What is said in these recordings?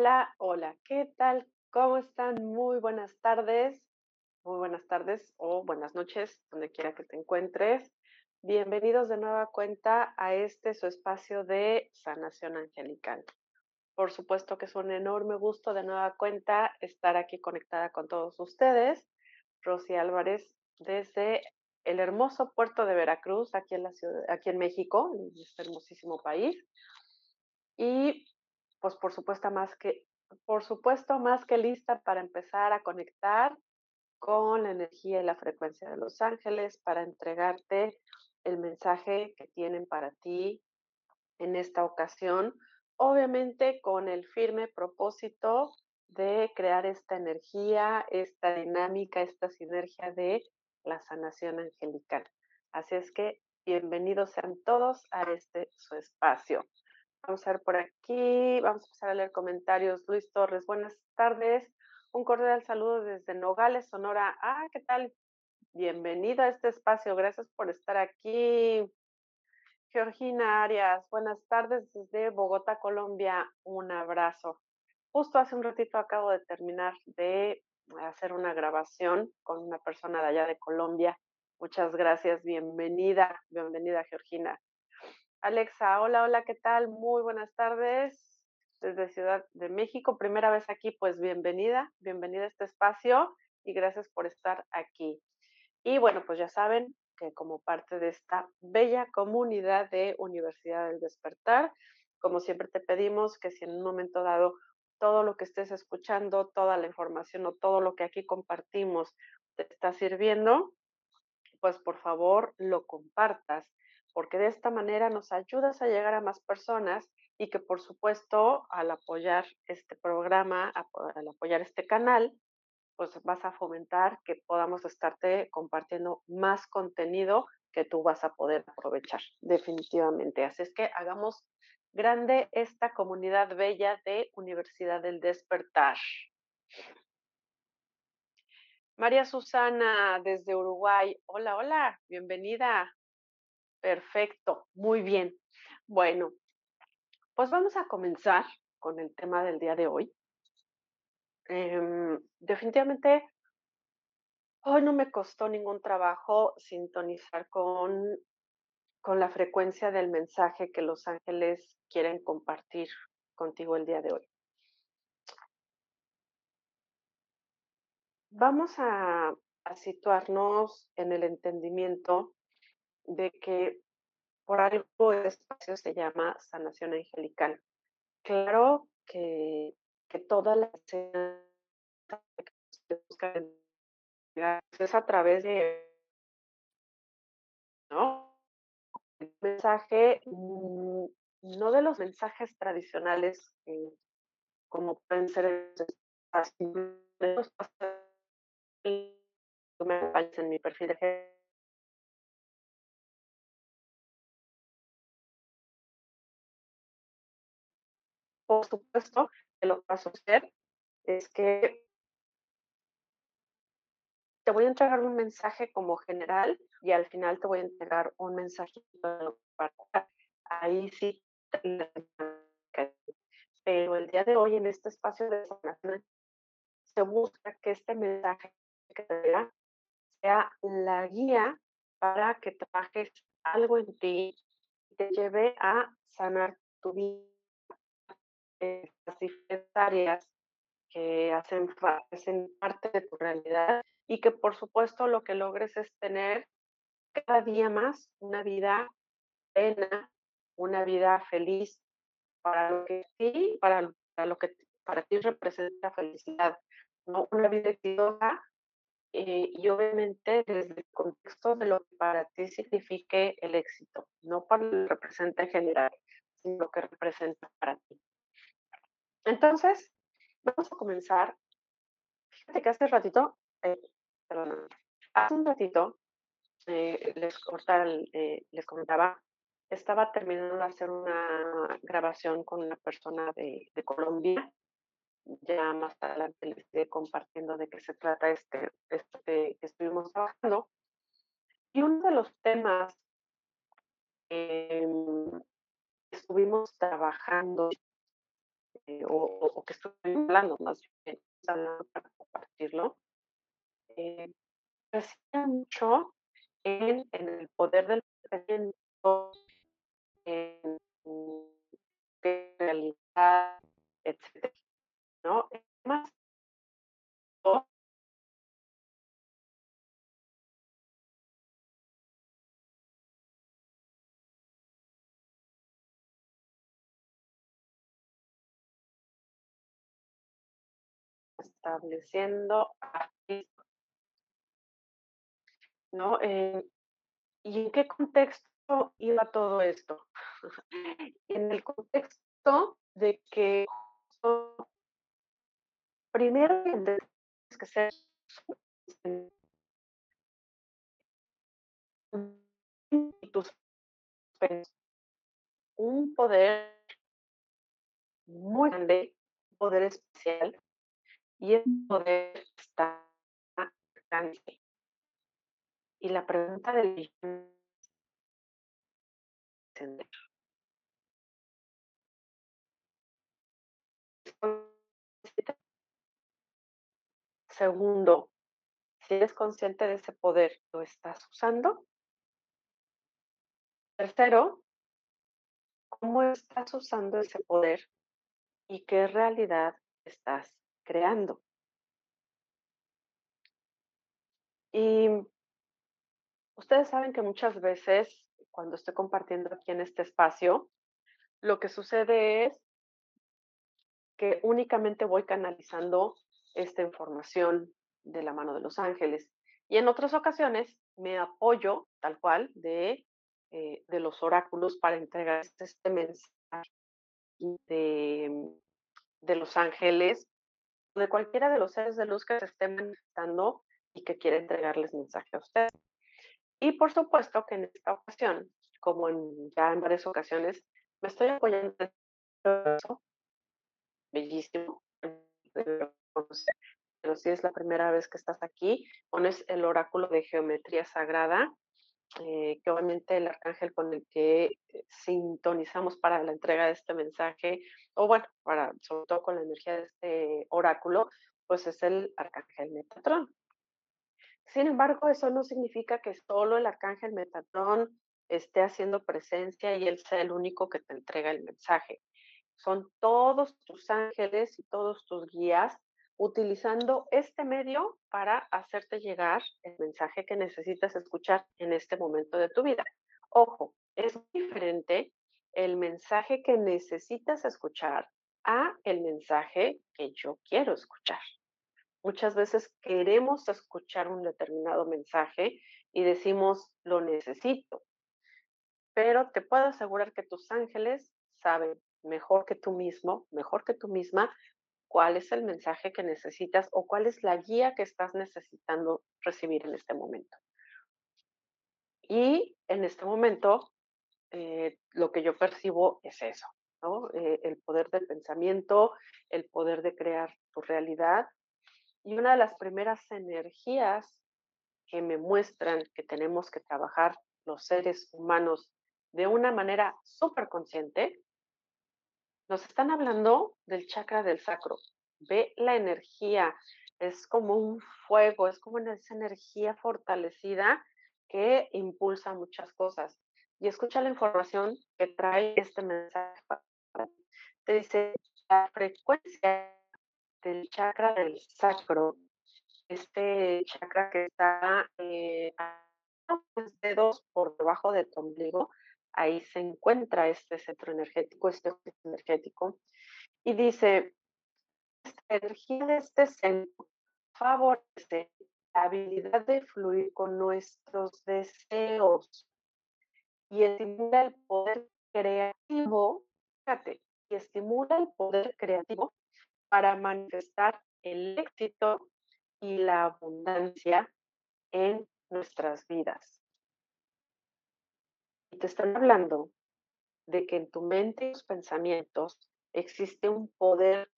Hola, hola, ¿qué tal? ¿Cómo están? Muy buenas tardes, muy buenas tardes o buenas noches, donde quiera que te encuentres. Bienvenidos de nueva cuenta a este su espacio de sanación angelical. Por supuesto que es un enorme gusto de nueva cuenta estar aquí conectada con todos ustedes. Rosy Álvarez desde el hermoso puerto de Veracruz, aquí en aquí en México, en este hermosísimo país. Y pues por supuesto más que por supuesto más que lista para empezar a conectar con la energía y la frecuencia de los ángeles para entregarte el mensaje que tienen para ti en esta ocasión, obviamente con el firme propósito de crear esta energía, esta dinámica, esta sinergia de la sanación angelical. Así es que bienvenidos sean todos a este su espacio. Vamos a ver por aquí, vamos a empezar a leer comentarios. Luis Torres, buenas tardes. Un cordial saludo desde Nogales, Sonora. Ah, ¿qué tal? Bienvenido a este espacio. Gracias por estar aquí. Georgina Arias, buenas tardes desde Bogotá, Colombia. Un abrazo. Justo hace un ratito acabo de terminar de hacer una grabación con una persona de allá de Colombia. Muchas gracias. Bienvenida, bienvenida, Georgina. Alexa, hola, hola, ¿qué tal? Muy buenas tardes desde Ciudad de México. Primera vez aquí, pues bienvenida, bienvenida a este espacio y gracias por estar aquí. Y bueno, pues ya saben que como parte de esta bella comunidad de Universidad del Despertar, como siempre te pedimos que si en un momento dado todo lo que estés escuchando, toda la información o todo lo que aquí compartimos te está sirviendo, pues por favor lo compartas porque de esta manera nos ayudas a llegar a más personas y que por supuesto al apoyar este programa, al apoyar este canal, pues vas a fomentar que podamos estarte compartiendo más contenido que tú vas a poder aprovechar definitivamente. Así es que hagamos grande esta comunidad bella de Universidad del Despertar. María Susana desde Uruguay. Hola, hola, bienvenida. Perfecto, muy bien. Bueno, pues vamos a comenzar con el tema del día de hoy. Eh, definitivamente, hoy no me costó ningún trabajo sintonizar con, con la frecuencia del mensaje que los ángeles quieren compartir contigo el día de hoy. Vamos a situarnos en el entendimiento de que por algo el espacio se llama sanación angelical. Claro que, que toda la escena es a través de ¿no? el mensaje, mm, no de los mensajes tradicionales como pueden ser en mi perfil de por supuesto, que lo que va a suceder es que te voy a entregar un mensaje como general y al final te voy a entregar un mensajito para ahí sí pero el día de hoy en este espacio de sanación se busca que este mensaje que te sea la guía para que trabajes algo en ti y te lleve a sanar tu vida estas diferentes áreas que hacen, hacen parte de tu realidad y que por supuesto lo que logres es tener cada día más una vida plena, una vida feliz para lo que sí, para, lo que para ti representa felicidad, ¿no? Una vida exitosa eh, y obviamente desde el contexto de lo que para ti signifique el éxito, no para lo que representa en general, sino que representa para ti. Entonces, vamos a comenzar. Fíjate que hace ratito, eh, perdón, hace un ratito eh, les, eh, les comentaba, estaba terminando de hacer una grabación con una persona de, Colombia. Ya más adelante les estoy compartiendo de qué se trata este, este que estuvimos trabajando. Y uno de los temas que estuvimos trabajando eh, o, que estoy hablando más bien, para compartirlo, eh, mucho en, el poder del pensamiento, en, en realidad, etcétera, ¿no? Estableciendo ¿no? Eh, ¿Y en qué contexto iba todo esto? en el contexto de que primero tienes que ser un poder muy grande, un poder especial, y el poder está grande. Y la pregunta del Segundo, si eres consciente de ese poder, ¿lo estás usando? Tercero, ¿cómo estás usando ese poder y qué realidad estás creando? Y ustedes saben que muchas veces cuando estoy compartiendo aquí en este espacio, lo que sucede es que únicamente voy canalizando esta información de la mano de los ángeles. Y en otras ocasiones me apoyo tal cual de, eh, de los oráculos para entregar este mensaje de, de los ángeles, de cualquiera de los seres de luz que se estén manifestando y que quiera entregarles mensaje a ustedes. Y por supuesto que en esta ocasión, como ya en varias ocasiones, me estoy apoyando en eso. Bellísimo. Pero si es la primera vez que estás aquí, pones el oráculo de geometría sagrada, eh, que obviamente el arcángel con el que eh, sintonizamos para la entrega de este mensaje, o bueno, para, sobre todo con la energía de este oráculo, pues es el arcángel Metatron. Sin embargo, eso no significa que solo el arcángel Metatron esté haciendo presencia y él sea el único que te entrega el mensaje. Son todos tus ángeles y todos tus guías utilizando este medio para hacerte llegar el mensaje que necesitas escuchar en este momento de tu vida. Ojo, es diferente el mensaje que necesitas escuchar a el mensaje que yo quiero escuchar. Muchas veces queremos escuchar un determinado mensaje y decimos, lo necesito. Pero te puedo asegurar que tus ángeles saben mejor que tú mismo, mejor que tú misma, cuál es el mensaje que necesitas o cuál es la guía que estás necesitando recibir en este momento. Y en este momento, eh, lo que yo percibo es eso, ¿no? Eh, el poder del pensamiento, el poder de crear tu realidad y una de las primeras energías que me muestran que tenemos que trabajar los seres humanos de una manera súper consciente, nos están hablando del chakra del sacro. Ve la energía, es como un fuego, es como esa energía fortalecida que impulsa muchas cosas. Y escucha la información que trae este mensaje. Te dice la frecuencia del chakra del sacro, este chakra que está eh, a dos por debajo de tu ombligo, ahí se encuentra este centro energético, este energético, y dice, esta energía de este centro favorece la habilidad de fluir con nuestros deseos y estimula el poder creativo, fíjate, y estimula el poder creativo para manifestar el éxito y la abundancia en nuestras vidas. Y te están hablando de que en tu mente y tus pensamientos existe un poder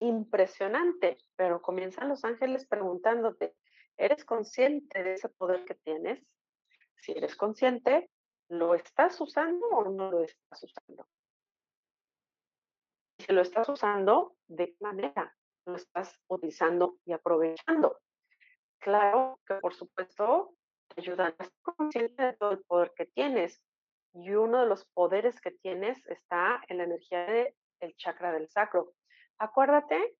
impresionante, pero comienzan los ángeles preguntándote, ¿eres consciente de ese poder que tienes? Si eres consciente, ¿lo estás usando o no lo estás usando? si lo estás usando, ¿de qué manera lo estás utilizando y aprovechando? Claro que, por supuesto, te ayudan a consciente de todo el poder que tienes. Y uno de los poderes que tienes está en la energía del chakra del sacro. Acuérdate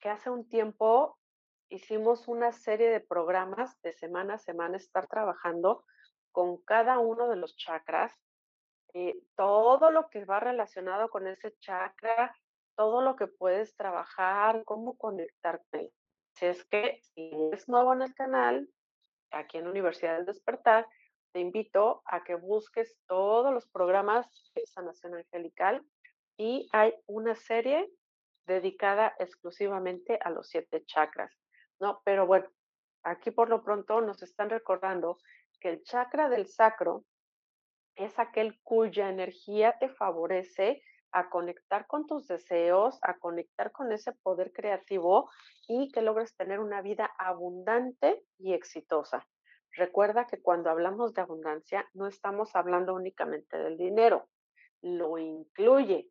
que hace un tiempo hicimos una serie de programas de semana a semana, estar trabajando con cada uno de los chakras, eh, todo lo que va relacionado con ese chakra, todo lo que puedes trabajar, cómo conectarte. Si es que si eres nuevo en el canal, aquí en Universidad del Despertar, te invito a que busques todos los programas de sanación angelical y hay una serie dedicada exclusivamente a los siete chakras, ¿no? Pero bueno, aquí por lo pronto nos están recordando que el chakra del sacro es aquel cuya energía te favorece a conectar con tus deseos, a conectar con ese poder creativo y que logres tener una vida abundante y exitosa. Recuerda que cuando hablamos de abundancia no estamos hablando únicamente del dinero, lo incluye,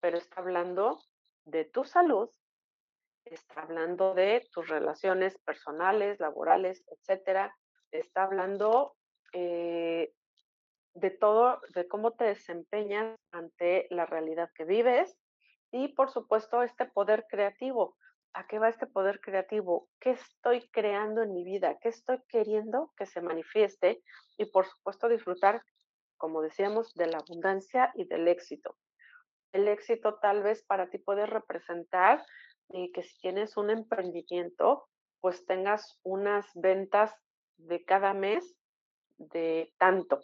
pero está hablando de tu salud, está hablando de tus relaciones personales, laborales, etcétera, está hablando eh, de todo, de cómo te desempeñas ante la realidad que vives y, por supuesto, este poder creativo. ¿A qué va este poder creativo? ¿Qué estoy creando en mi vida? ¿Qué estoy queriendo que se manifieste? Y, por supuesto, disfrutar, como decíamos, de la abundancia y del éxito. El éxito tal vez para ti puede representar que si tienes un emprendimiento, pues tengas unas ventas de cada mes de tanto,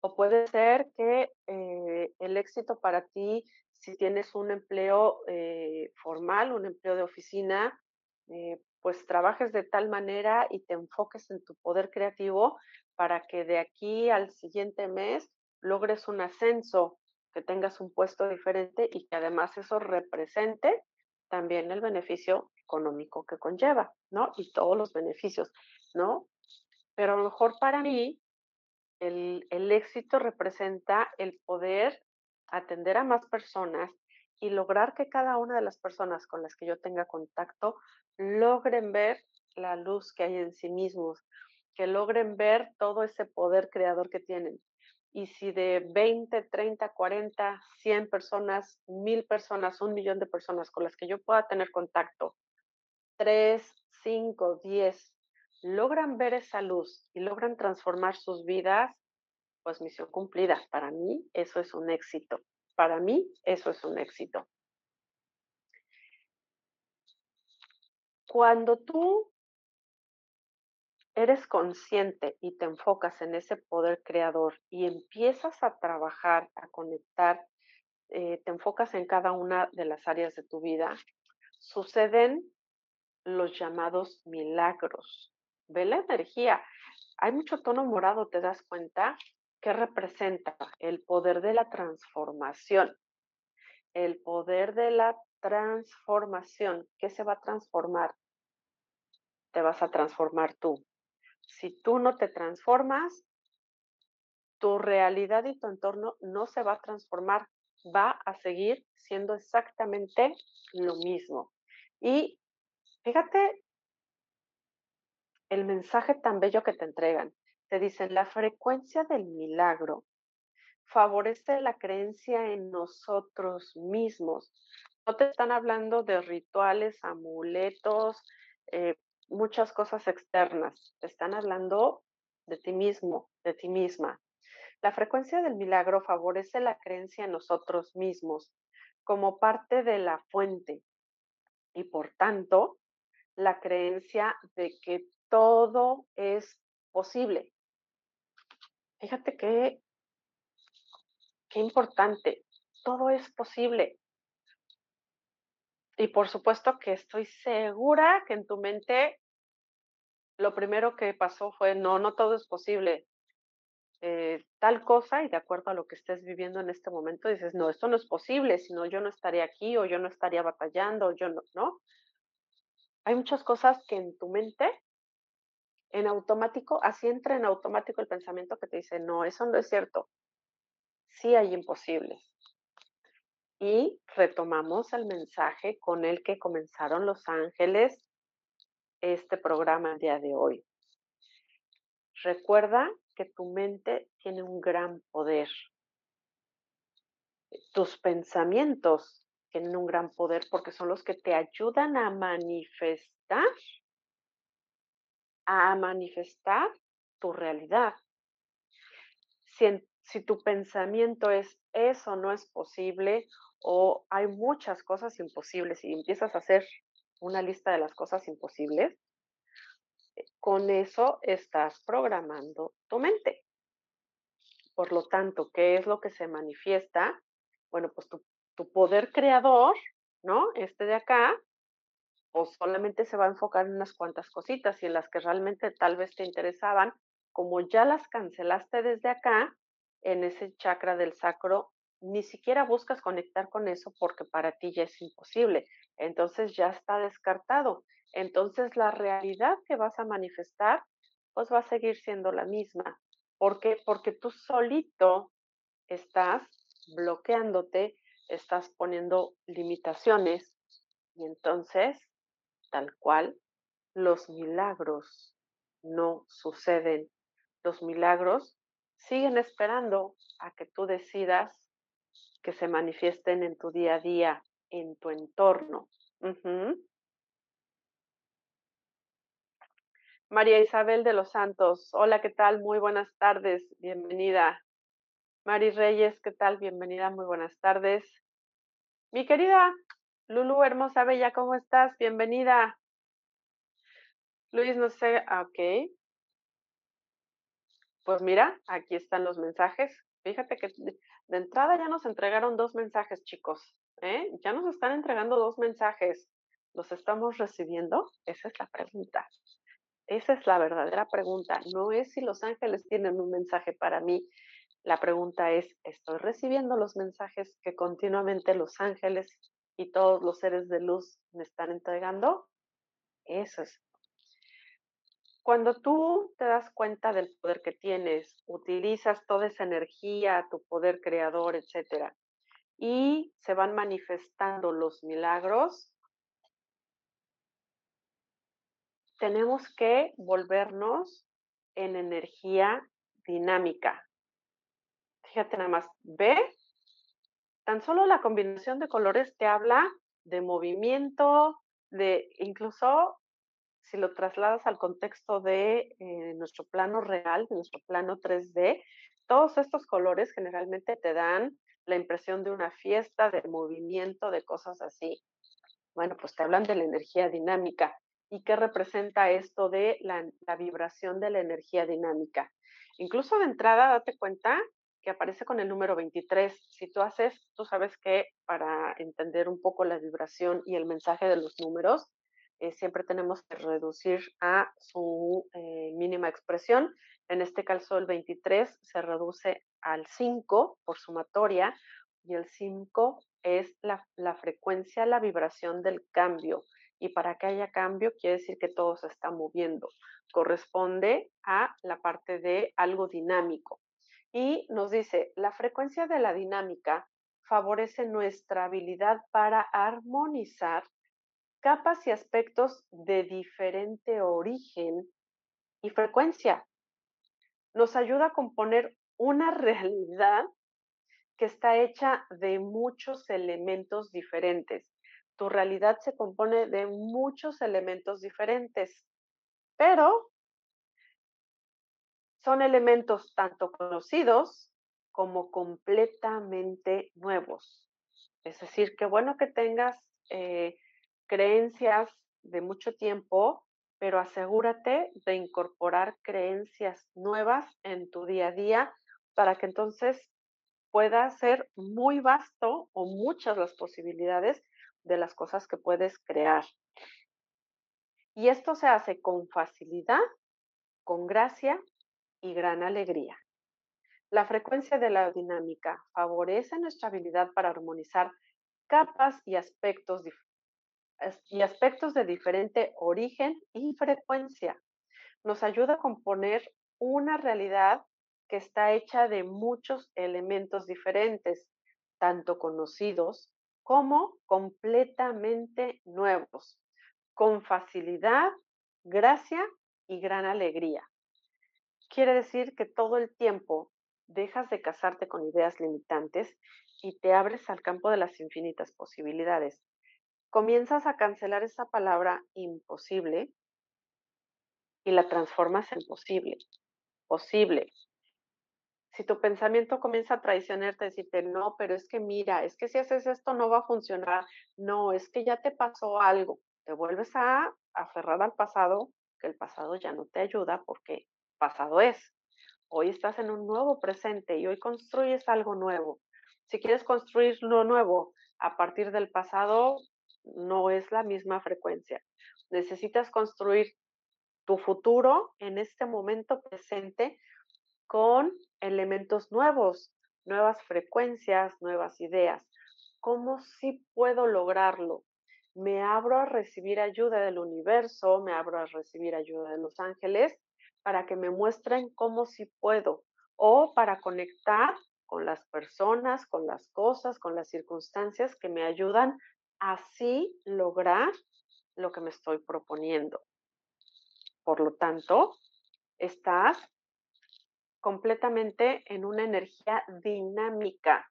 o puede ser que eh, el éxito para ti, si tienes un empleo eh, formal, un empleo de oficina, eh, pues trabajes de tal manera y te enfoques en tu poder creativo para que de aquí al siguiente mes logres un ascenso, que tengas un puesto diferente y que además eso represente también el beneficio económico que conlleva, ¿no? Y todos los beneficios, ¿no? Pero a lo mejor para mí el, éxito representa el poder atender a más personas y lograr que cada una de las personas con las que yo tenga contacto logren ver la luz que hay en sí mismos, que logren ver todo ese poder creador que tienen. Y si de 20, 30, 40, 100 personas, 1000 personas, un millón de personas con las que yo pueda tener contacto, 3, 5, 10 logran ver esa luz y logran transformar sus vidas, pues misión cumplida. Para mí eso es un éxito. Para mí eso es un éxito. Cuando tú eres consciente y te enfocas en ese poder creador y empiezas a trabajar, a conectar, eh, te enfocas en cada una de las áreas de tu vida, suceden los llamados milagros. Ve la energía. Hay mucho tono morado, ¿te das cuenta? ¿Qué representa? El poder de la transformación. El poder de la transformación. ¿Qué se va a transformar? Te vas a transformar tú. Si tú no te transformas, tu realidad y tu entorno no se va a transformar, va a seguir siendo exactamente lo mismo. Y fíjate el mensaje tan bello que te entregan. Te dicen, la frecuencia del milagro favorece la creencia en nosotros mismos. No te están hablando de rituales, amuletos, eh, muchas cosas externas. Te están hablando de ti mismo, de ti misma. La frecuencia del milagro favorece la creencia en nosotros mismos como parte de la fuente y por tanto la creencia de que todo es posible. Fíjate que, qué importante, todo es posible. Y por supuesto que estoy segura que en tu mente lo primero que pasó fue, no, no todo es posible. Eh, tal cosa y de acuerdo a lo que estés viviendo en este momento dices, no, esto no es posible, sino yo no estaría aquí o yo no estaría batallando, o yo no, ¿no? Hay muchas cosas que en tu mente en automático, así entra en automático el pensamiento que te dice, no, eso no es cierto. Sí hay imposibles. y retomamos el mensaje con el que comenzaron los ángeles este programa el día de hoy. Recuerda que tu mente tiene un gran poder. Tus pensamientos tienen un gran poder porque son los que te ayudan a manifestar, a manifestar tu realidad. Si, tu pensamiento es eso no es posible o hay muchas cosas imposibles y empiezas a hacer una lista de las cosas imposibles, eh, con eso estás programando tu mente. Por lo tanto, ¿qué es lo que se manifiesta? Bueno, pues tu, tu poder creador, ¿no? Este de acá, o solamente se va a enfocar en unas cuantas cositas y en las que realmente tal vez te interesaban, como ya las cancelaste desde acá, en ese chakra del sacro, ni siquiera buscas conectar con eso porque para ti ya es imposible. Entonces ya está descartado. Entonces la realidad que vas a manifestar, pues va a seguir siendo la misma. ¿Por qué? Porque tú solito estás bloqueándote, estás poniendo limitaciones y entonces, tal cual, los milagros no suceden. Los milagros siguen esperando a que tú decidas que se manifiesten en tu día a día, en tu entorno. María Isabel de los Santos, hola, ¿qué tal? Muy buenas tardes, bienvenida. Mari Reyes, ¿qué tal? Bienvenida, muy buenas tardes. Mi querida Lulu, hermosa, bella, ¿cómo estás? Bienvenida. Luis, no sé, ah, ok. Pues mira, aquí están los mensajes. Fíjate que de entrada ya nos entregaron dos mensajes, chicos. ¿eh? Ya nos están entregando dos mensajes. ¿Los estamos recibiendo? Esa es la pregunta. Esa es la verdadera pregunta. No es si los ángeles tienen un mensaje para mí. La pregunta es, ¿estoy recibiendo los mensajes que continuamente los ángeles y todos los seres de luz me están entregando? Eso es cuando tú te das cuenta del poder que tienes, utilizas toda esa energía, tu poder creador, etcétera, y se van manifestando los milagros, tenemos que volvernos en energía dinámica. Fíjate nada más, ve, tan solo la combinación de colores te habla de movimiento, de incluso si lo trasladas al contexto de eh, nuestro plano real, de nuestro plano 3D, todos estos colores generalmente te dan la impresión de una fiesta, de movimiento, de cosas así. Bueno, pues te hablan de la energía dinámica. ¿Y qué representa esto de la, la vibración de la energía dinámica? Incluso de entrada, date cuenta que aparece con el número 23. Si tú haces, tú sabes que para entender un poco la vibración y el mensaje de los números, eh, siempre tenemos que reducir a su eh, mínima expresión. En este caso, el 23 se reduce al 5 por sumatoria y el 5 es la, la frecuencia, la vibración del cambio. Y para que haya cambio, quiere decir que todo se está moviendo. Corresponde a la parte de algo dinámico. Y nos dice, la frecuencia de la dinámica favorece nuestra habilidad para armonizar capas y aspectos de diferente origen y frecuencia. Nos ayuda a componer una realidad que está hecha de muchos elementos diferentes. Tu realidad se compone de muchos elementos diferentes, pero son elementos tanto conocidos como completamente nuevos. Es decir, qué bueno que tengas eh, creencias de mucho tiempo, pero asegúrate de incorporar creencias nuevas en tu día a día para que entonces pueda ser muy vasto o muchas las posibilidades de las cosas que puedes crear. Y esto se hace con facilidad, con gracia y gran alegría. La frecuencia de la dinámica favorece nuestra habilidad para armonizar capas y aspectos y aspectos de diferente origen y frecuencia. Nos ayuda a componer una realidad que está hecha de muchos elementos diferentes. tanto conocidos como completamente nuevos, con facilidad, gracia y gran alegría. Quiere decir que todo el tiempo dejas de casarte con ideas limitantes y te abres al campo de las infinitas posibilidades. Comienzas a cancelar esa palabra imposible y la transformas en posible. Posible. Si tu pensamiento comienza a traicionarte, decirte, no, pero es que mira, es que si haces esto no va a funcionar, no, es que ya te pasó algo, te vuelves a aferrar al pasado, que el pasado ya no te ayuda porque pasado es. Hoy estás en un nuevo presente y hoy construyes algo nuevo. Si quieres construir lo nuevo a partir del pasado, no es la misma frecuencia. Necesitas construir tu futuro en este momento presente con elementos nuevos, nuevas frecuencias, nuevas ideas. ¿Cómo sí puedo lograrlo? Me abro a recibir ayuda del universo, me abro a recibir ayuda de los ángeles para que me muestren cómo sí puedo o para conectar con las personas, con las cosas, con las circunstancias que me ayudan a así lograr lo que me estoy proponiendo. Por lo tanto, estás completamente en una energía dinámica,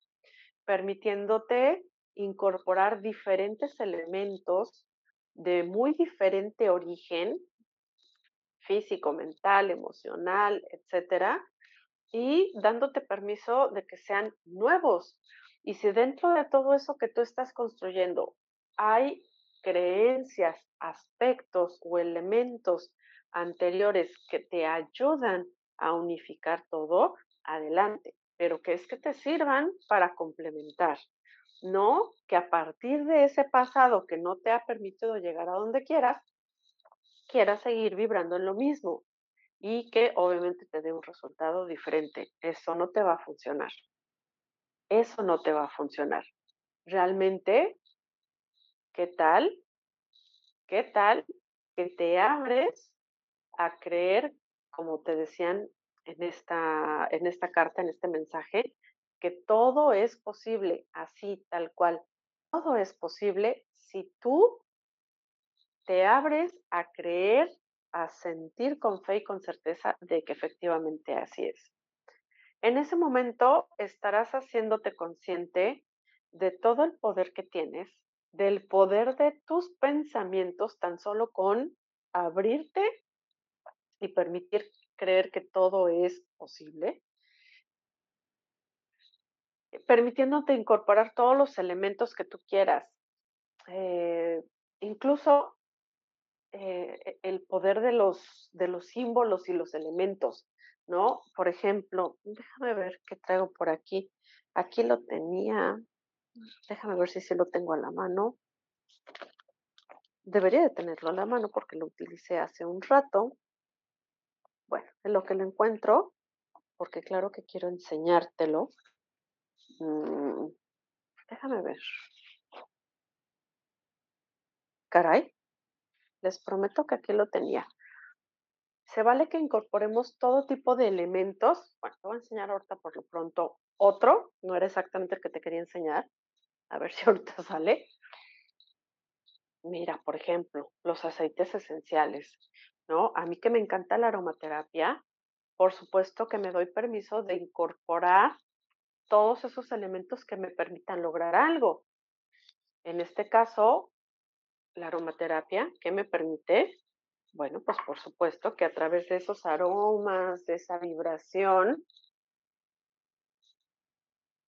permitiéndote incorporar diferentes elementos de muy diferente origen, físico, mental, emocional, etcétera, y dándote permiso de que sean nuevos. Y si dentro de todo eso que tú estás construyendo hay creencias, aspectos o elementos anteriores que te ayudan a unificar todo, adelante, pero que es que te sirvan para complementar, no que a partir de ese pasado que no te ha permitido llegar a donde quieras, quieras seguir vibrando en lo mismo y que obviamente te dé un resultado diferente. Eso no te va a funcionar. Eso no te va a funcionar. Realmente, ¿qué tal? ¿Qué tal que te abres a creer, como te decían en esta, en esta carta, en este mensaje, que todo es posible, así, tal cual. Todo es posible si tú te abres a creer, a sentir con fe y con certeza de que efectivamente así es. En ese momento estarás haciéndote consciente de todo el poder que tienes, del poder de tus pensamientos tan solo con abrirte y permitir creer que todo es posible, permitiéndote incorporar todos los elementos que tú quieras, eh, incluso eh, e, el poder de los, de los símbolos y los elementos, ¿no? Por ejemplo, déjame ver qué traigo por aquí. Aquí lo tenía, déjame ver si se lo tengo a la mano. Debería de tenerlo a la mano porque lo utilicé hace un rato. Bueno, en lo que lo encuentro, porque claro que quiero enseñártelo. Mm, déjame ver. Caray, les prometo que aquí lo tenía. Se vale que incorporemos todo tipo de elementos. Bueno, te voy a enseñar ahorita por lo pronto otro. No era exactamente el que te quería enseñar. A ver si ahorita sale. Mira, por ejemplo, los aceites esenciales. ¿no? A mí que me encanta la aromaterapia, por supuesto que me doy permiso de incorporar todos esos elementos que me permitan lograr algo. En este caso, la aromaterapia, ¿qué me permite? Bueno, pues por supuesto que a través de esos aromas, de esa vibración,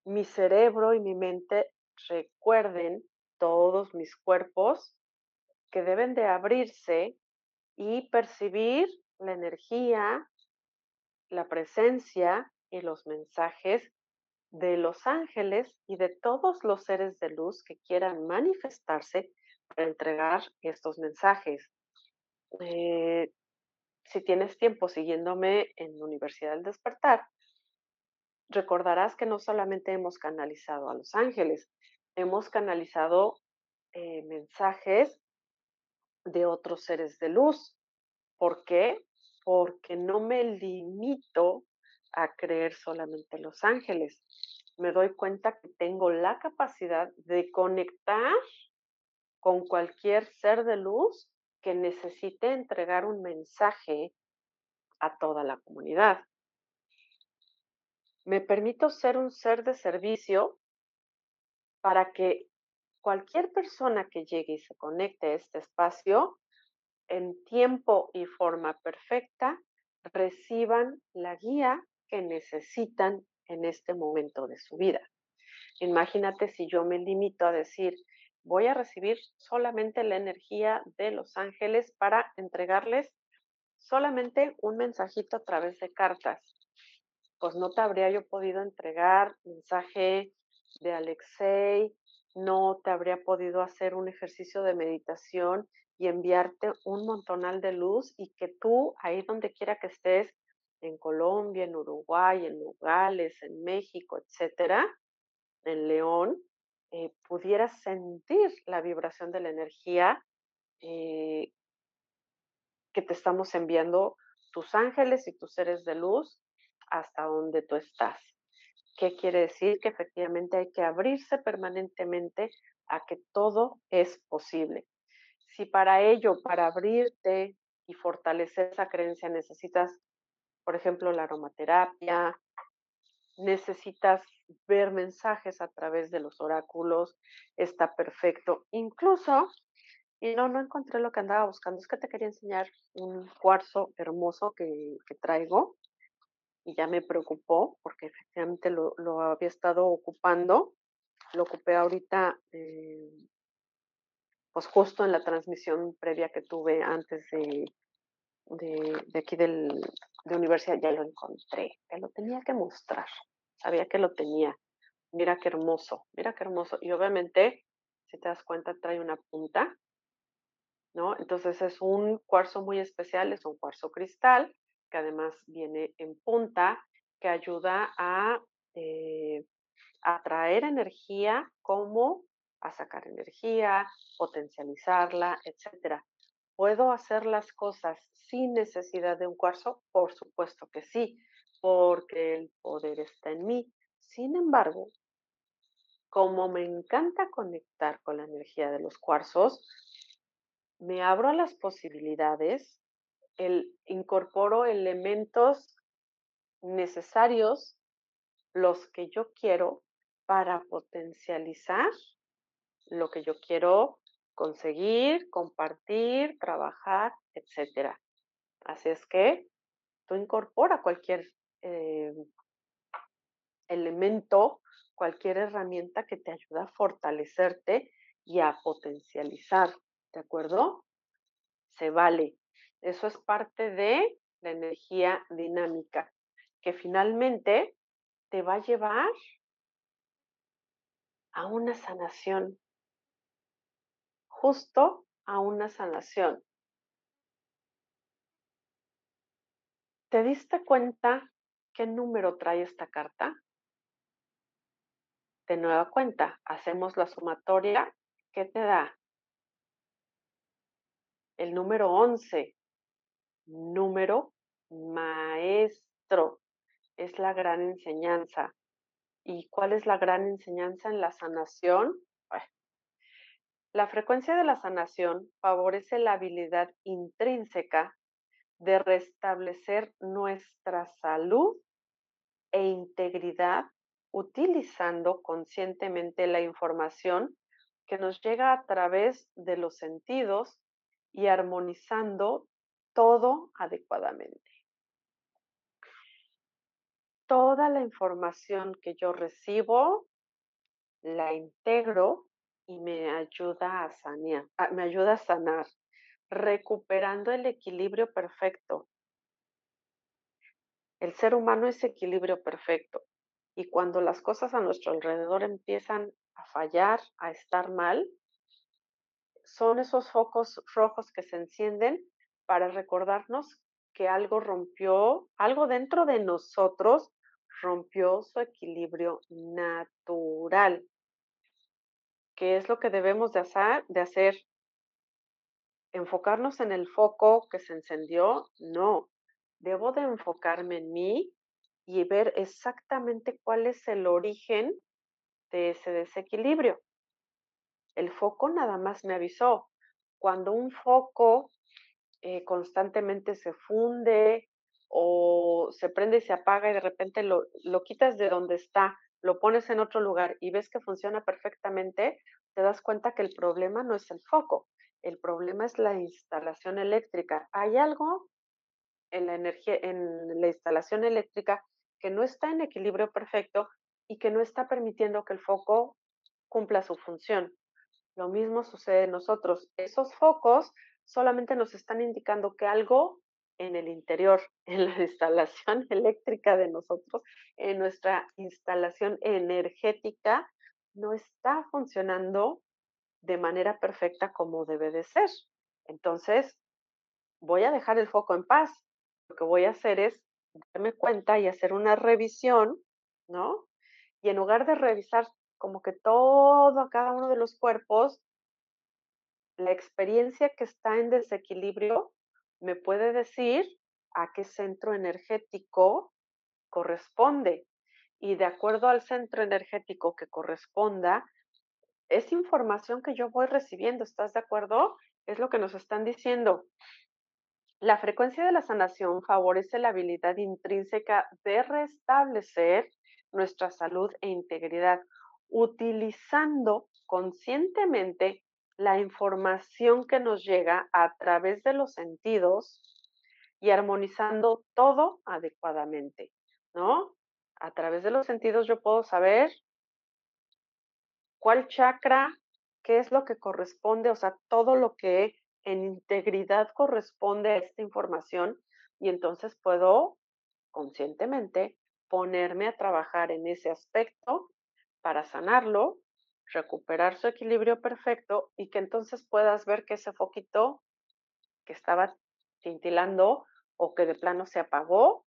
mi cerebro y mi mente recuerden todos mis cuerpos que deben de abrirse y percibir la energía, la presencia y los mensajes de los ángeles y de todos los seres de luz que quieran manifestarse entregar estos mensajes. Eh, si tienes tiempo siguiéndome en Universidad del Despertar, recordarás que no solamente hemos canalizado a los ángeles, hemos canalizado eh, mensajes de otros seres de luz. ¿Por qué? Porque no me limito a creer solamente en los ángeles. me doy cuenta que tengo la capacidad de conectar con cualquier ser de luz que necesite entregar un mensaje a toda la comunidad. Me permito ser un ser de servicio para que cualquier persona que llegue y se conecte a este espacio en tiempo y forma perfecta reciban la guía que necesitan en este momento de su vida. Imagínate si yo me limito a decir, voy a recibir solamente la energía de los ángeles para entregarles solamente un mensajito a través de cartas. Pues no te habría yo podido entregar mensaje de Alexei, no te habría podido hacer un ejercicio de meditación y enviarte un montonal de luz y que tú, ahí donde quiera que estés, en Colombia, en Uruguay, en Nogales, en México, etcétera, en León, eh, pudieras sentir la vibración de la energía eh, que te estamos enviando tus ángeles y tus seres de luz hasta donde tú estás. ¿Qué quiere decir? Que efectivamente hay que abrirse permanentemente a que todo es posible. Si para ello, para abrirte y fortalecer esa creencia, necesitas, por ejemplo, la aromaterapia, necesitas ver mensajes a través de los oráculos, está perfecto. Incluso, y no, no encontré lo que andaba buscando, es que te quería enseñar un cuarzo hermoso que, traigo y ya me preocupó porque efectivamente lo, había estado ocupando. Lo ocupé ahorita eh, pues justo en la transmisión previa que tuve antes de, de, aquí del, de universidad, ya lo encontré, que lo tenía que mostrar, sabía que lo tenía. Mira qué hermoso, mira qué hermoso. Y obviamente, si te das cuenta, trae una punta, ¿no? Entonces es un cuarzo muy especial, es un cuarzo cristal, que además viene en punta, que ayuda a eh, atraer energía como a sacar energía, potencializarla, etcétera. ¿Puedo hacer las cosas sin necesidad de un cuarzo? Por supuesto que sí, porque el poder está en mí. Sin embargo, como me encanta conectar con la energía de los cuarzos, me abro a las posibilidades, el, incorporo elementos necesarios, los que yo quiero, para potencializar lo que yo quiero conseguir, compartir, trabajar, etcétera. Así es que tú incorpora cualquier eh, elemento, cualquier herramienta que te ayude a fortalecerte y a potencializar, ¿de acuerdo? Se vale. Eso es parte de la energía dinámica, que finalmente te va a llevar a una sanación justo a una sanación. ¿Te diste cuenta qué número trae esta carta? De nueva cuenta, hacemos la sumatoria. ¿Qué te da? El número 11, número maestro. Es la gran enseñanza. ¿Y cuál es la gran enseñanza en la sanación? La frecuencia de la sanación favorece la habilidad intrínseca de restablecer nuestra salud e integridad utilizando conscientemente la información que nos llega a través de los sentidos y armonizando todo adecuadamente. Toda la información que yo recibo la integro y me ayuda a sanear, ah, me ayuda a sanar, recuperando el equilibrio perfecto. El ser humano es equilibrio perfecto y cuando las cosas a nuestro alrededor empiezan a fallar, a estar mal, son esos focos rojos que se encienden para recordarnos que algo rompió, algo dentro de nosotros rompió su equilibrio natural. ¿Qué es lo que debemos de hacer? De hacer? ¿Enfocarnos en el foco que se encendió? No. Debo de enfocarme en mí y ver exactamente cuál es el origen de ese desequilibrio. El foco nada más me avisó. Cuando un foco eh, constantemente se funde o se prende y se apaga y de repente lo, lo quitas de donde está, lo pones en otro lugar y ves que funciona perfectamente, te das cuenta que el problema no es el foco, el problema es la instalación eléctrica. Hay algo en la energía, en la instalación eléctrica que no está en equilibrio perfecto y que no está permitiendo que el foco cumpla su función. Lo mismo sucede en nosotros. Esos focos solamente nos están indicando que algo en el interior, en la instalación eléctrica de nosotros, en nuestra instalación energética, no está funcionando de manera perfecta como debe de ser. Entonces, voy a dejar el foco en paz. Lo que voy a hacer es darme cuenta y hacer una revisión, ¿no? Y en lugar de revisar como que todo, cada uno de los cuerpos, la experiencia que está en desequilibrio me puede decir a qué centro energético corresponde. Y de acuerdo al centro energético que corresponda, es información que yo voy recibiendo, ¿estás de acuerdo? Es lo que nos están diciendo. La frecuencia de la sanación favorece la habilidad intrínseca de restablecer nuestra salud e integridad, utilizando conscientemente la información que nos llega a través de los sentidos y armonizando todo adecuadamente, ¿no? A través de los sentidos yo puedo saber cuál chakra, qué es lo que corresponde, o sea, todo lo que en integridad corresponde a esta información y entonces puedo conscientemente ponerme a trabajar en ese aspecto para sanarlo, recuperar su equilibrio perfecto y que entonces puedas ver que ese foquito que estaba cintilando o que de plano se apagó,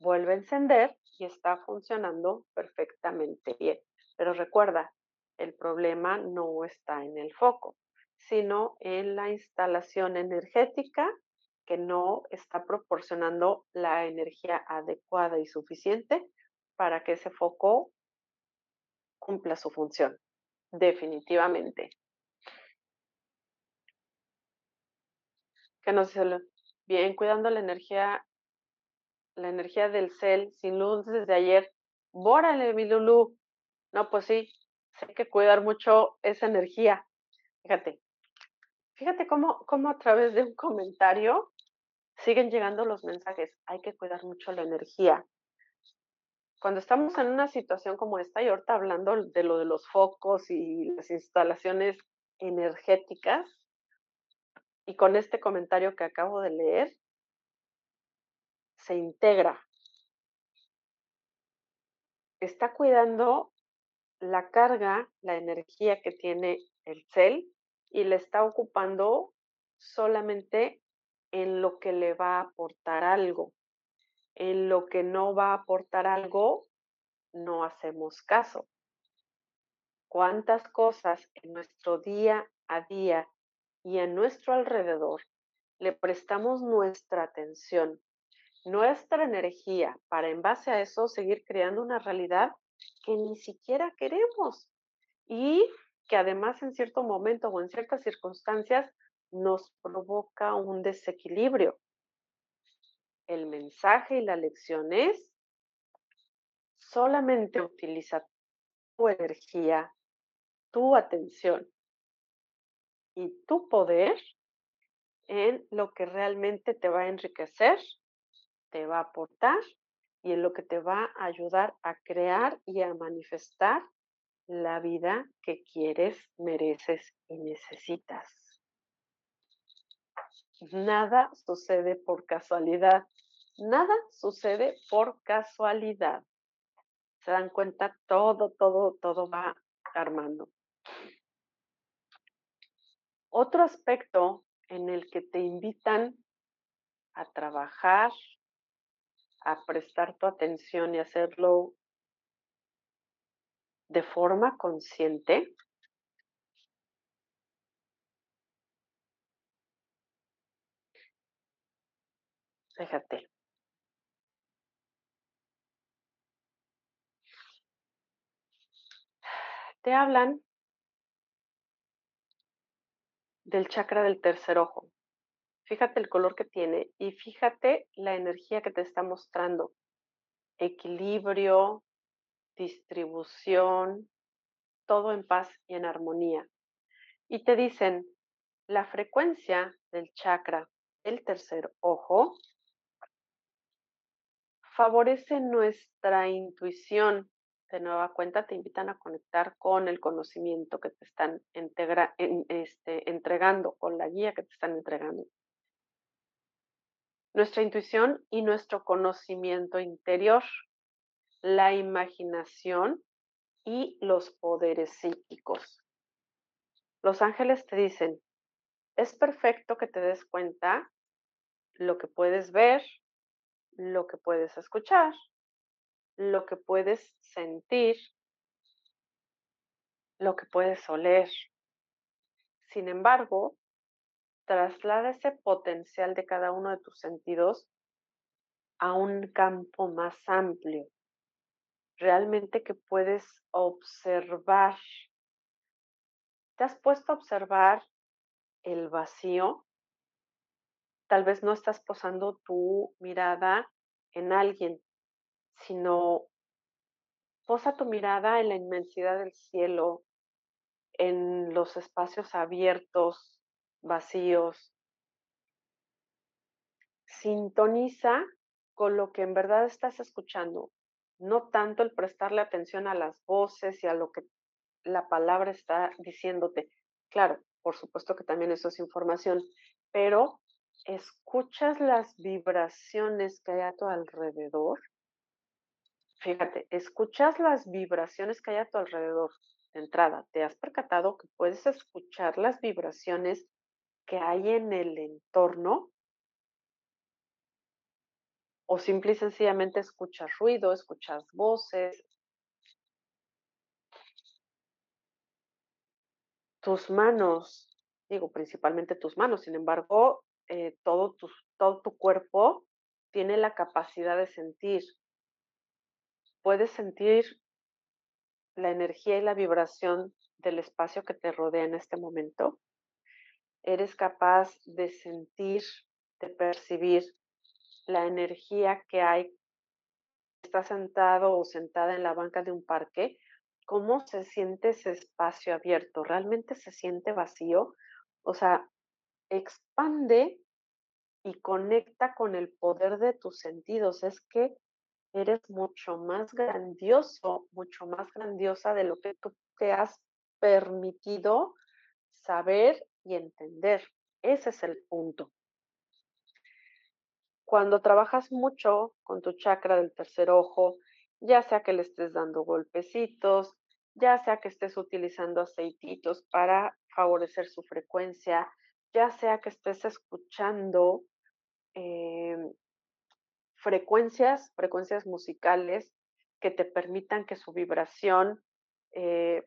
vuelve a encender y está funcionando perfectamente bien. Pero recuerda, el problema no está en el foco, sino en la instalación energética que no está proporcionando la energía adecuada y suficiente para que ese foco cumpla su función. Definitivamente. Que nos bien cuidando la energía, la energía del cel sin luz desde ayer. Bórale, mi Lulu. No, pues sí, hay que cuidar mucho esa energía. Fíjate, Fíjate cómo, cómo a través de un comentario siguen llegando los mensajes. Hay que cuidar mucho la energía. Cuando estamos en una situación como esta, y ahorita hablando de lo de los focos y las instalaciones energéticas, y con este comentario que acabo de leer, se integra. Está cuidando la carga, la energía que tiene el cel y le está ocupando solamente en lo que le va a aportar algo. En lo que no va a aportar algo, no hacemos caso. ¿Cuántas cosas en nuestro día a día y en nuestro alrededor le prestamos nuestra atención, nuestra energía, para en base a eso seguir creando una realidad que ni siquiera queremos? Y que además en cierto momento o en ciertas circunstancias nos provoca un desequilibrio. El mensaje y la lección es, solamente utiliza tu energía, tu atención y tu poder en lo que realmente te va a enriquecer, te va a aportar y en lo que te va a ayudar a crear y a manifestar la vida que quieres, mereces y necesitas. Nada sucede por casualidad. Nada sucede por casualidad. Se dan cuenta, todo, todo, todo va armando. Otro aspecto en el que te invitan a trabajar, a prestar tu atención y hacerlo de forma consciente Fíjate. Te hablan del chakra del tercer ojo. Fíjate el color que tiene y fíjate la energía que te está mostrando. Equilibrio, distribución, todo en paz y en armonía. Y te dicen, la frecuencia del chakra del tercer ojo favorece nuestra intuición. De nueva cuenta, te invitan a conectar con el conocimiento que te están este, entregando, con la guía que te están entregando. Nuestra intuición y nuestro conocimiento interior, la imaginación y los poderes psíquicos. Los ángeles te dicen, es perfecto que te des cuenta lo que puedes ver, lo que puedes escuchar, lo que puedes sentir, lo que puedes oler. Sin embargo, traslada ese potencial de cada uno de tus sentidos a un campo más amplio, realmente que puedes observar. ¿Te has puesto a observar el vacío? Tal vez no estás posando tu mirada en alguien, sino posa tu mirada en la inmensidad del cielo, en los espacios abiertos, vacíos. Sintoniza con lo que en verdad estás escuchando, no tanto el prestarle atención a las voces y a lo que la palabra está diciéndote. Claro, por supuesto que también eso es información, pero escuchas las vibraciones que hay a tu alrededor. Fíjate, escuchas las vibraciones que hay a tu alrededor. De entrada, ¿te has percatado que puedes escuchar las vibraciones que hay en el entorno? O simple y sencillamente escuchas ruido, escuchas voces. Tus manos, digo principalmente tus manos, sin embargo, eh, todo, tu, todo tu cuerpo tiene la capacidad de sentir. Puedes sentir la energía y la vibración del espacio que te rodea en este momento. Eres capaz de sentir, de percibir la energía que hay, está sentado o sentada en la banca de un parque, cómo se siente ese espacio abierto, realmente se siente vacío, o sea, expande y conecta con el poder de tus sentidos. Es que eres mucho más grandioso, mucho más grandiosa de lo que tú te has permitido saber y entender. Ese es el punto. Cuando trabajas mucho con tu chakra del tercer ojo, ya sea que le estés dando golpecitos, ya sea que estés utilizando aceititos para favorecer su frecuencia, ya sea que estés escuchando em, frecuencias, frecuencias musicales que te permitan que su vibración eh,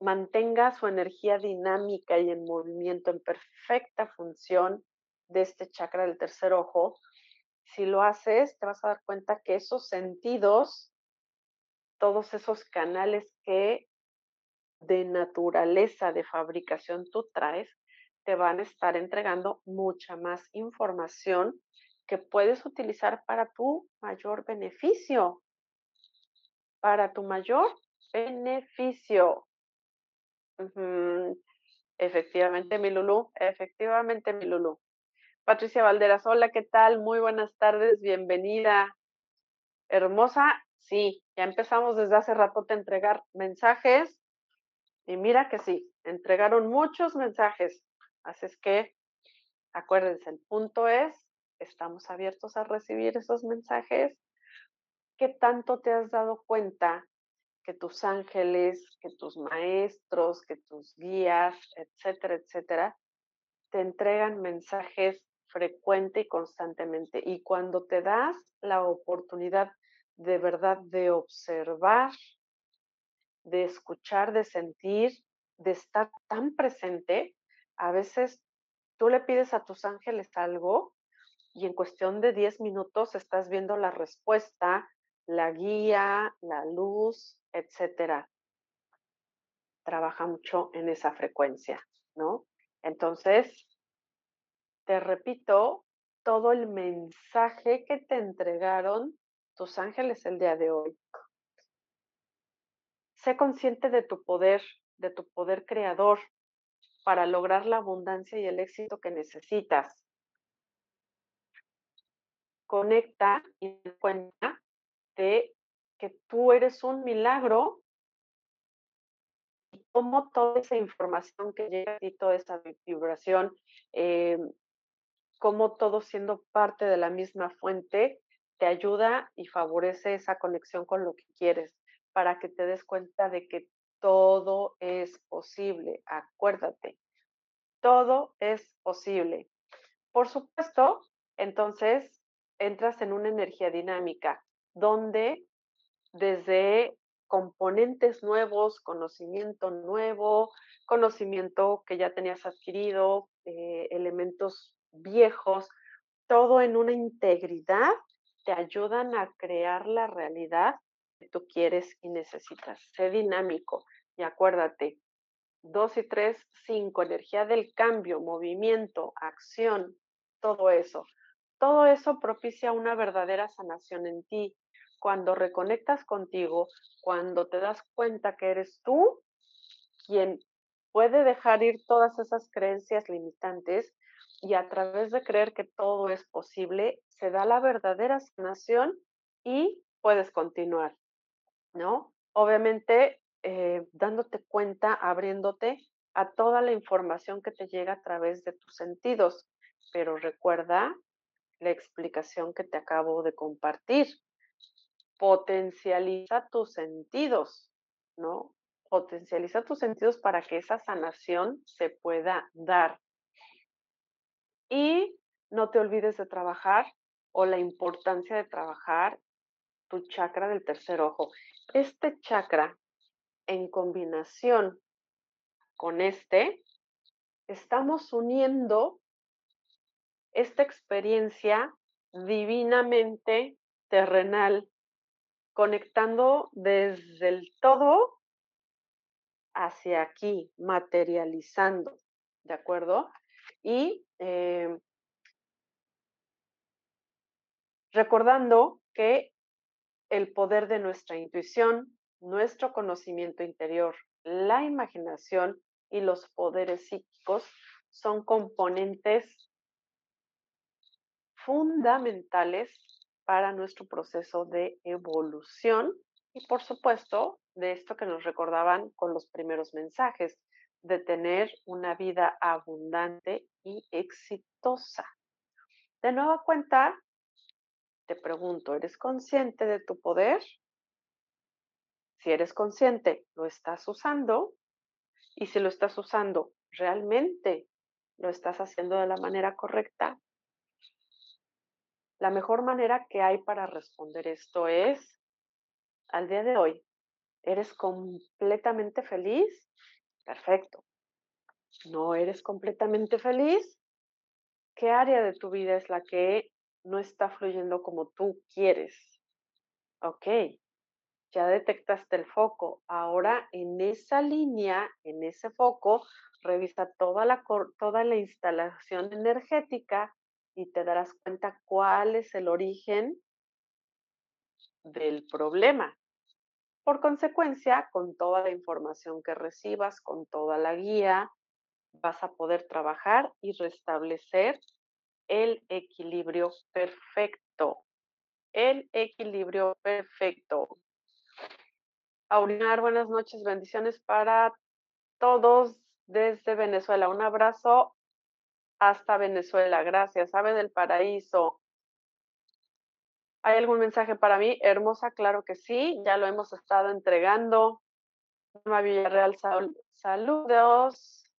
mantenga su energía dinámica y en movimiento, en perfecta función, de este chakra del tercer ojo, si lo haces, te vas a dar cuenta que esos sentidos, todos esos canales que de naturaleza, de fabricación tú traes, te van a estar entregando mucha más información que puedes utilizar para tu mayor beneficio. Para tu mayor beneficio. Efectivamente, mi Lulu, efectivamente, mi Lulu. Patricia Valderas, hola, ¿qué tal? Muy buenas tardes, bienvenida. Hermosa, sí, ya empezamos desde hace rato a entregar mensajes y mira que sí, entregaron muchos mensajes. Así es que, acuérdense, el punto es, estamos abiertos a recibir esos mensajes. ¿Qué tanto te has dado cuenta que tus ángeles, que tus maestros, que tus guías, etcétera, etcétera, te entregan mensajes frecuente y constantemente. Y cuando te das la oportunidad de verdad de observar, de escuchar, de sentir, de estar tan presente, a veces tú le pides a tus ángeles algo y en cuestión de 10 minutos estás viendo la respuesta, la guía, la luz, etcétera. trabaja mucho en esa frecuencia, ¿no? Entonces, te repito todo el mensaje que te entregaron tus ángeles el día de hoy. Sé consciente de tu poder, de tu poder creador para lograr la abundancia y el éxito que necesitas. Conecta y cuenta de que tú eres un milagro y cómo toda esa información que llega ti, toda esa vibración, eh, cómo todo siendo parte de la misma fuente, te ayuda y favorece esa conexión con lo que quieres para que te des cuenta de que todo es posible. Acuérdate, todo es posible. Por supuesto, entonces entras en una energía dinámica donde desde componentes nuevos, conocimiento nuevo, conocimiento que ya tenías adquirido, eh, elementos viejos, todo en una integridad, te ayudan a crear la realidad que tú quieres y necesitas. Sé dinámico y acuérdate, dos y tres, cinco, energía del cambio, movimiento, acción, todo eso. Todo eso propicia una verdadera sanación en ti. Cuando reconectas contigo, cuando te das cuenta que eres tú quien puede dejar ir todas esas creencias limitantes y a través de creer que todo es posible, se da la verdadera sanación y puedes continuar, ¿no? Obviamente, eh, dándote cuenta, abriéndote a toda la información que te llega a través de tus sentidos. Pero recuerda la explicación que te acabo de compartir. Potencializa tus sentidos, ¿no? Potencializa tus sentidos para que esa sanación se pueda dar. Y no te olvides de trabajar o la importancia de trabajar tu chakra del tercer ojo. Este chakra, en combinación con este, estamos uniendo esta experiencia divinamente terrenal, conectando desde el todo hacia aquí, materializando, ¿de acuerdo? Y eh, recordando que el poder de nuestra intuición, nuestro conocimiento interior, la imaginación y los poderes psíquicos son componentes fundamentales para nuestro proceso de evolución y por supuesto de esto que nos recordaban con los primeros mensajes, de tener una vida abundante y exitosa. De nueva cuenta, te pregunto, ¿eres consciente de tu poder? Si eres consciente, ¿lo estás usando? Y si lo estás usando, ¿realmente lo estás haciendo de la manera correcta? La mejor manera que hay para responder esto es, al día de hoy, ¿eres completamente feliz? Perfecto. ¿No eres completamente feliz? ¿Qué área de tu vida es la que no está fluyendo como tú quieres? Ok, ya detectaste el foco. Ahora en esa línea, en ese foco, revisa toda la, toda la instalación energética y te darás cuenta cuál es el origen del problema. Por consecuencia, con toda la información que recibas, con toda la guía, vas a poder trabajar y restablecer el equilibrio perfecto. El equilibrio perfecto. Aurinar, buenas noches, bendiciones para todos desde Venezuela. Un abrazo hasta Venezuela. Gracias. Ave del Paraíso. ¿Hay algún mensaje para mí? Hermosa, claro que sí, ya lo hemos estado entregando. Norma Villarreal, saludos.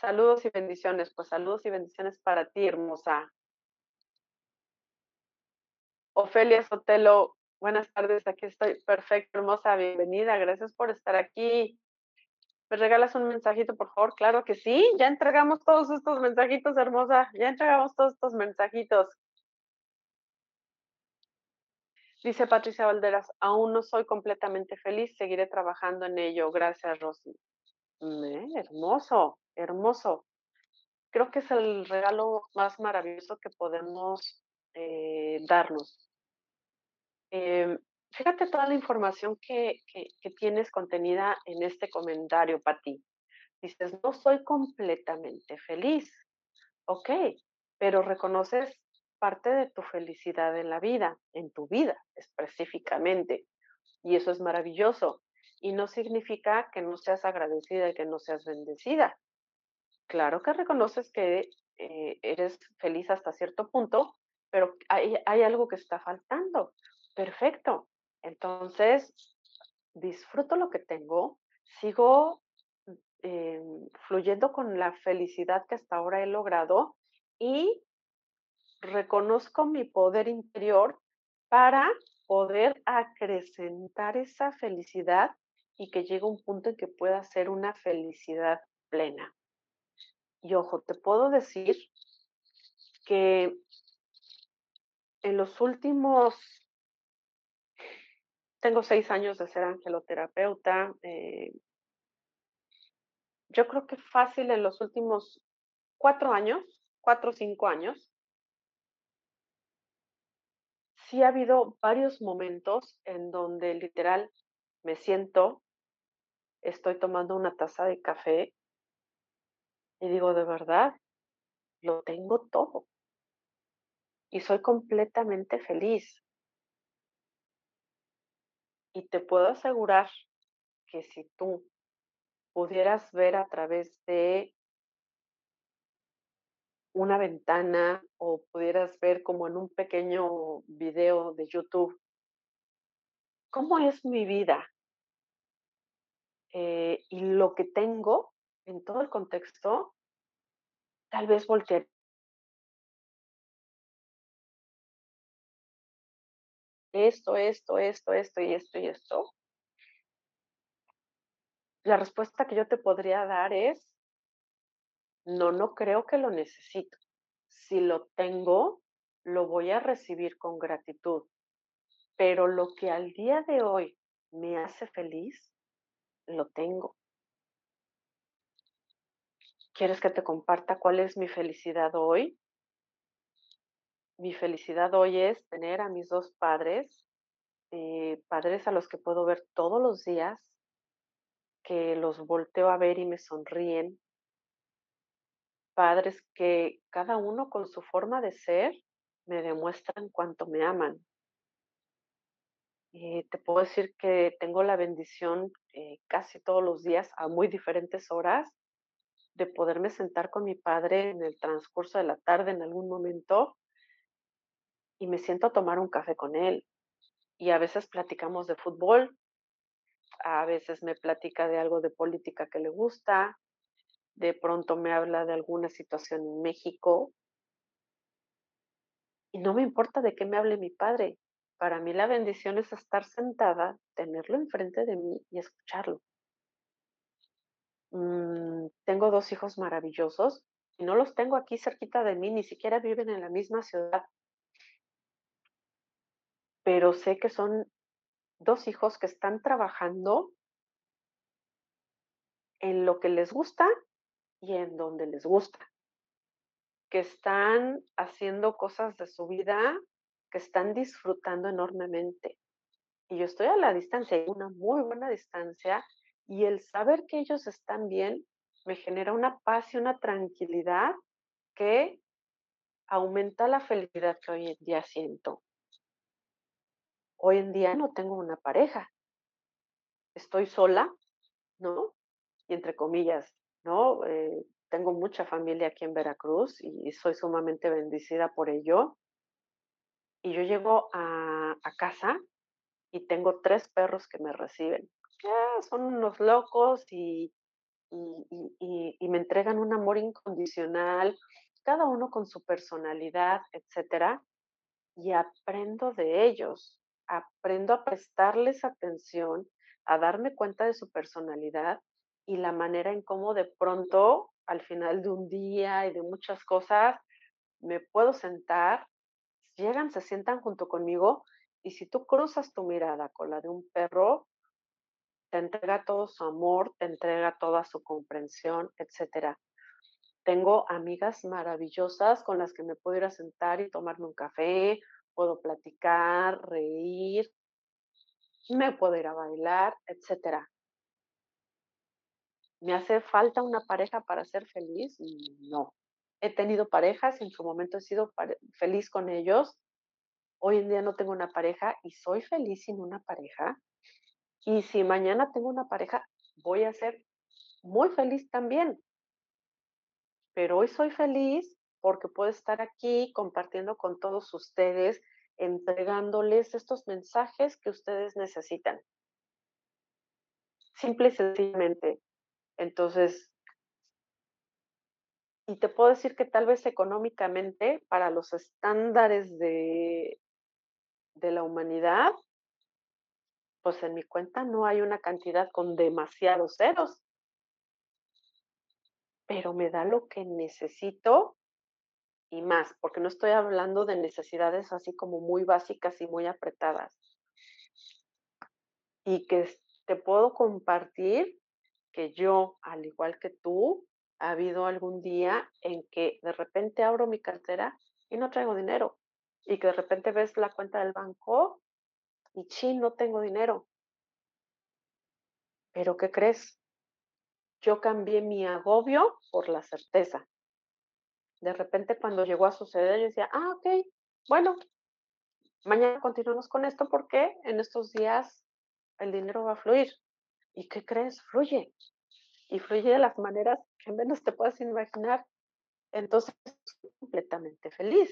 Saludos y bendiciones. Pues saludos y bendiciones para ti, hermosa. Ofelia Sotelo, buenas tardes, aquí estoy. Perfecto, hermosa, bienvenida. Gracias por estar aquí. ¿Me regalas un mensajito, por favor? Claro que sí, ya entregamos todos estos mensajitos, hermosa. Ya entregamos todos estos mensajitos. Dice Patricia Valderas, aún no soy completamente feliz, seguiré trabajando en ello. Gracias, Rosy. Hermoso, hermoso. Creo que es el regalo más maravilloso que podemos eh, darnos. Em, fíjate toda la información que, que, tienes contenida en este comentario, Pati. Dices, no soy completamente feliz. Ok, pero reconoces parte de tu felicidad en la vida, en tu vida específicamente. Y eso es maravilloso. Y no significa que no seas agradecida y que no seas bendecida. Claro que reconoces que eh, eres feliz hasta cierto punto, pero hay, hay algo que está faltando. Perfecto. Entonces, disfruto lo que tengo, sigo em, fluyendo con la felicidad que hasta ahora he logrado y reconozco mi poder interior para poder acrecentar esa felicidad y que llegue un punto en que pueda ser una felicidad plena. Y ojo, te puedo decir que en los últimos, tengo seis años de ser angeloterapeuta, eh, yo creo que fácil en los últimos cuatro años, cuatro o cinco años, sí ha habido varios momentos en donde literal me siento, estoy tomando una taza de café y digo, de verdad, lo tengo todo. Y soy completamente feliz. Y te puedo asegurar que si tú pudieras ver a través de una ventana o pudieras ver como en un pequeño video de YouTube, ¿cómo es mi vida? Eh, y lo que tengo en todo el contexto, tal vez voltear esto, esto, esto, esto y esto y esto. La respuesta que yo te podría dar es no, no creo que lo necesito. Si lo tengo, lo voy a recibir con gratitud. Pero lo que al día de hoy me hace feliz, lo tengo. ¿Quieres que te comparta cuál es mi felicidad hoy? Mi felicidad hoy es tener a mis dos padres, eh, padres a los que puedo ver todos los días, que los volteo a ver y me sonríen, padres que cada uno con su forma de ser me demuestran cuánto me aman. Y te puedo decir que tengo la bendición eh, casi todos los días a muy diferentes horas de poderme sentar con mi padre en el transcurso de la tarde en algún momento y me siento a tomar un café con él. Y a veces platicamos de fútbol, a veces me platica de algo de política que le gusta, de pronto me habla de alguna situación en México y no me importa de qué me hable mi padre. Para mí la bendición es estar sentada, tenerlo enfrente de mí y escucharlo. Mm, tengo dos hijos maravillosos y no los tengo aquí cerquita de mí, ni siquiera viven en la misma ciudad. Pero sé que son dos hijos que están trabajando en lo que les gusta y en donde les gusta, que están haciendo cosas de su vida que están disfrutando enormemente. Y yo estoy a la distancia, una muy buena distancia, y el saber que ellos están bien me genera una paz y una tranquilidad que aumenta la felicidad que hoy en día siento. Hoy en día no tengo una pareja, estoy sola, ¿no? Y entre comillas, ¿no? Eh, tengo mucha familia aquí en Veracruz y, soy sumamente bendecida por ello. Y yo llego a, casa y tengo tres perros que me reciben. son unos locos y, y, me entregan un amor incondicional, cada uno con su personalidad, etcétera, y aprendo de ellos, aprendo a prestarles atención, a darme cuenta de su personalidad y la manera en cómo de pronto, al final de un día y de muchas cosas, me puedo sentar, llegan, se sientan junto conmigo Y si tú cruzas tu mirada con la de un perro, te entrega todo su amor, te entrega toda su comprensión, etcétera. Tengo amigas maravillosas con las que me puedo ir a sentar y tomarme un café, puedo platicar, reír, me puedo ir a bailar, etcétera. ¿Me hace falta una pareja para ser feliz? No. He tenido parejas en su momento he sido feliz con ellos. Hoy en día no tengo una pareja y soy feliz sin una pareja. Y si mañana tengo una pareja, voy a ser muy feliz también. Pero hoy soy feliz porque puedo estar aquí compartiendo con todos ustedes, entregándoles estos mensajes que ustedes necesitan. Simple y sencillamente. Entonces, y te puedo decir que tal vez económicamente, para los estándares de, de la humanidad, pues en mi cuenta no hay una cantidad con demasiados ceros. Pero me da lo que necesito y más, porque no estoy hablando de necesidades así como muy básicas y muy apretadas. Y que te puedo compartir que yo, al igual que tú, ha habido algún día en que de repente abro mi cartera y no traigo dinero. Y que de repente ves la cuenta del banco y chin, no tengo dinero. Pero ¿qué crees? Yo cambié mi agobio por la certeza de repente cuando llegó a suceder, yo decía, ah, ok, bueno, mañana continuamos con esto porque en estos días el dinero va a fluir. ¿Y qué crees? Fluye. Y fluye de las maneras que menos te puedas imaginar. Entonces, estoy completamente feliz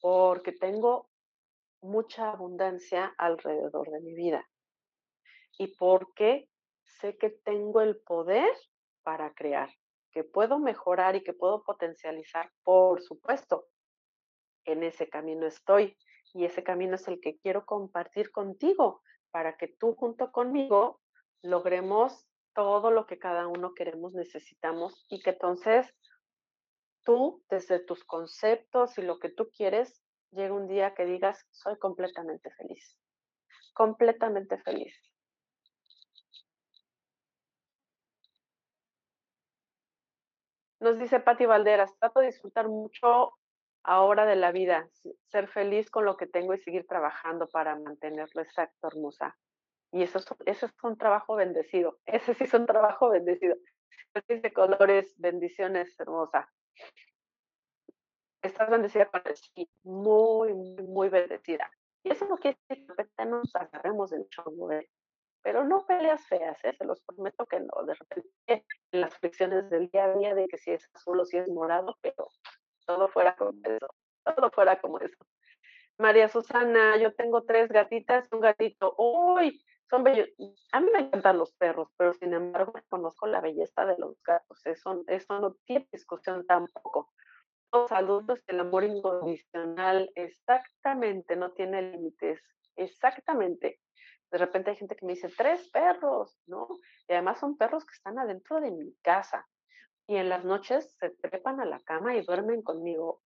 porque tengo mucha abundancia alrededor de mi vida. Y porque sé que tengo el poder para crear que puedo mejorar y que puedo potencializar, por supuesto, en ese camino estoy. Y ese camino es el que quiero compartir contigo para que tú junto conmigo logremos todo lo que cada uno queremos, necesitamos y que entonces tú, desde tus conceptos y lo que tú quieres, llegue un día que digas, soy completamente feliz, completamente feliz. Nos dice Patti Valderas, trato de disfrutar mucho ahora de la vida, ser feliz con lo que tengo y seguir trabajando para mantenerlo exacto, hermosa. Y eso es, eso es un trabajo bendecido, ese sí es un trabajo bendecido. de colores, bendiciones, hermosa. Estás bendecida con el sí, muy, muy, muy bendecida. Y eso no quiere decir que nos agarremos del chongo de pero no peleas feas, ¿eh? se los prometo que no. De repente, en las fricciones del día a día, de que si es azul o si es morado, pero todo fuera como eso, todo fuera como eso. María Susana, yo tengo tres gatitas, un gatito. ¡Uy! Son bellos. A mí me encantan los perros, pero sin embargo conozco la belleza de los gatos. Eso, eso no tiene discusión tampoco. Los adultos, el amor incondicional, exactamente, no tiene límites. Exactamente. De repente hay gente que me dice, tres perros, ¿no? Y además son perros que están adentro de mi casa. Y en las noches se trepan a la cama y duermen conmigo.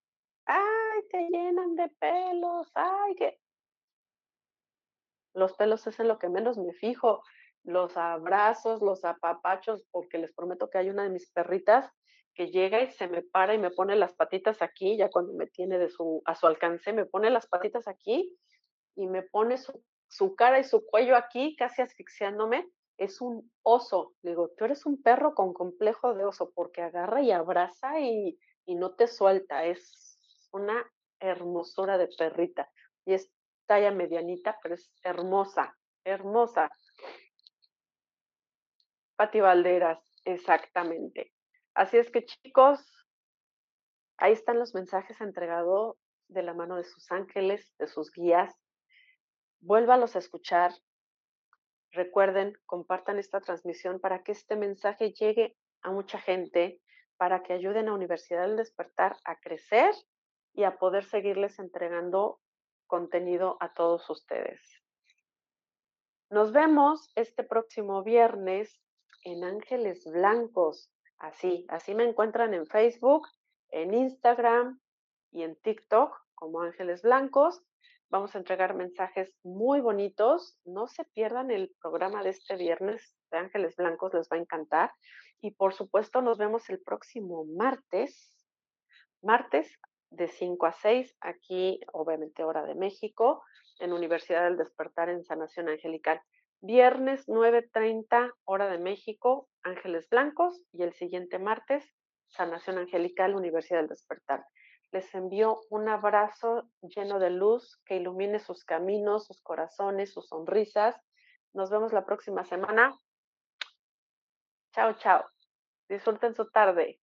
¡Ay, te llenan de pelos! ¡Ay, que... Los pelos es en lo que menos me fijo. Los abrazos, los apapachos, porque les prometo que hay una de mis perritas que llega y se me para y me pone las patitas aquí, ya cuando me tiene de su, a su alcance, me pone las patitas aquí y me pone su su cara y su cuello aquí, casi asfixiándome, es un oso. Le digo, tú eres un perro con complejo de oso, porque agarra y abraza y, no te suelta. Es una hermosura de perrita. Y es talla medianita, pero es hermosa, hermosa. Pati Valderas, exactamente. Así es que chicos, ahí están los mensajes entregados de la mano de sus ángeles, de sus guías, Vuélvalos a escuchar. Recuerden, compartan esta transmisión para que este mensaje llegue a mucha gente, para que ayuden a Universidad del Despertar a crecer y a poder seguirles entregando contenido a todos ustedes. Nos vemos este próximo viernes en Ángeles Blancos. Así, así me encuentran en Facebook, en Instagram y en TikTok como Ángeles Blancos. Vamos a entregar mensajes muy bonitos. No se pierdan el programa de este viernes de Ángeles Blancos, les va a encantar. Y por supuesto, nos vemos el próximo martes, martes de 5 a 6, aquí, obviamente, hora de México, en Universidad del Despertar en Sanación Angelical. Viernes 9.30, hora de México, Ángeles Blancos. Y el siguiente martes, Sanación Angelical, Universidad del Despertar. Les envío un abrazo lleno de luz que ilumine sus caminos, sus corazones, sus sonrisas. Nos vemos la próxima semana. Chao, chao. Disfruten su tarde.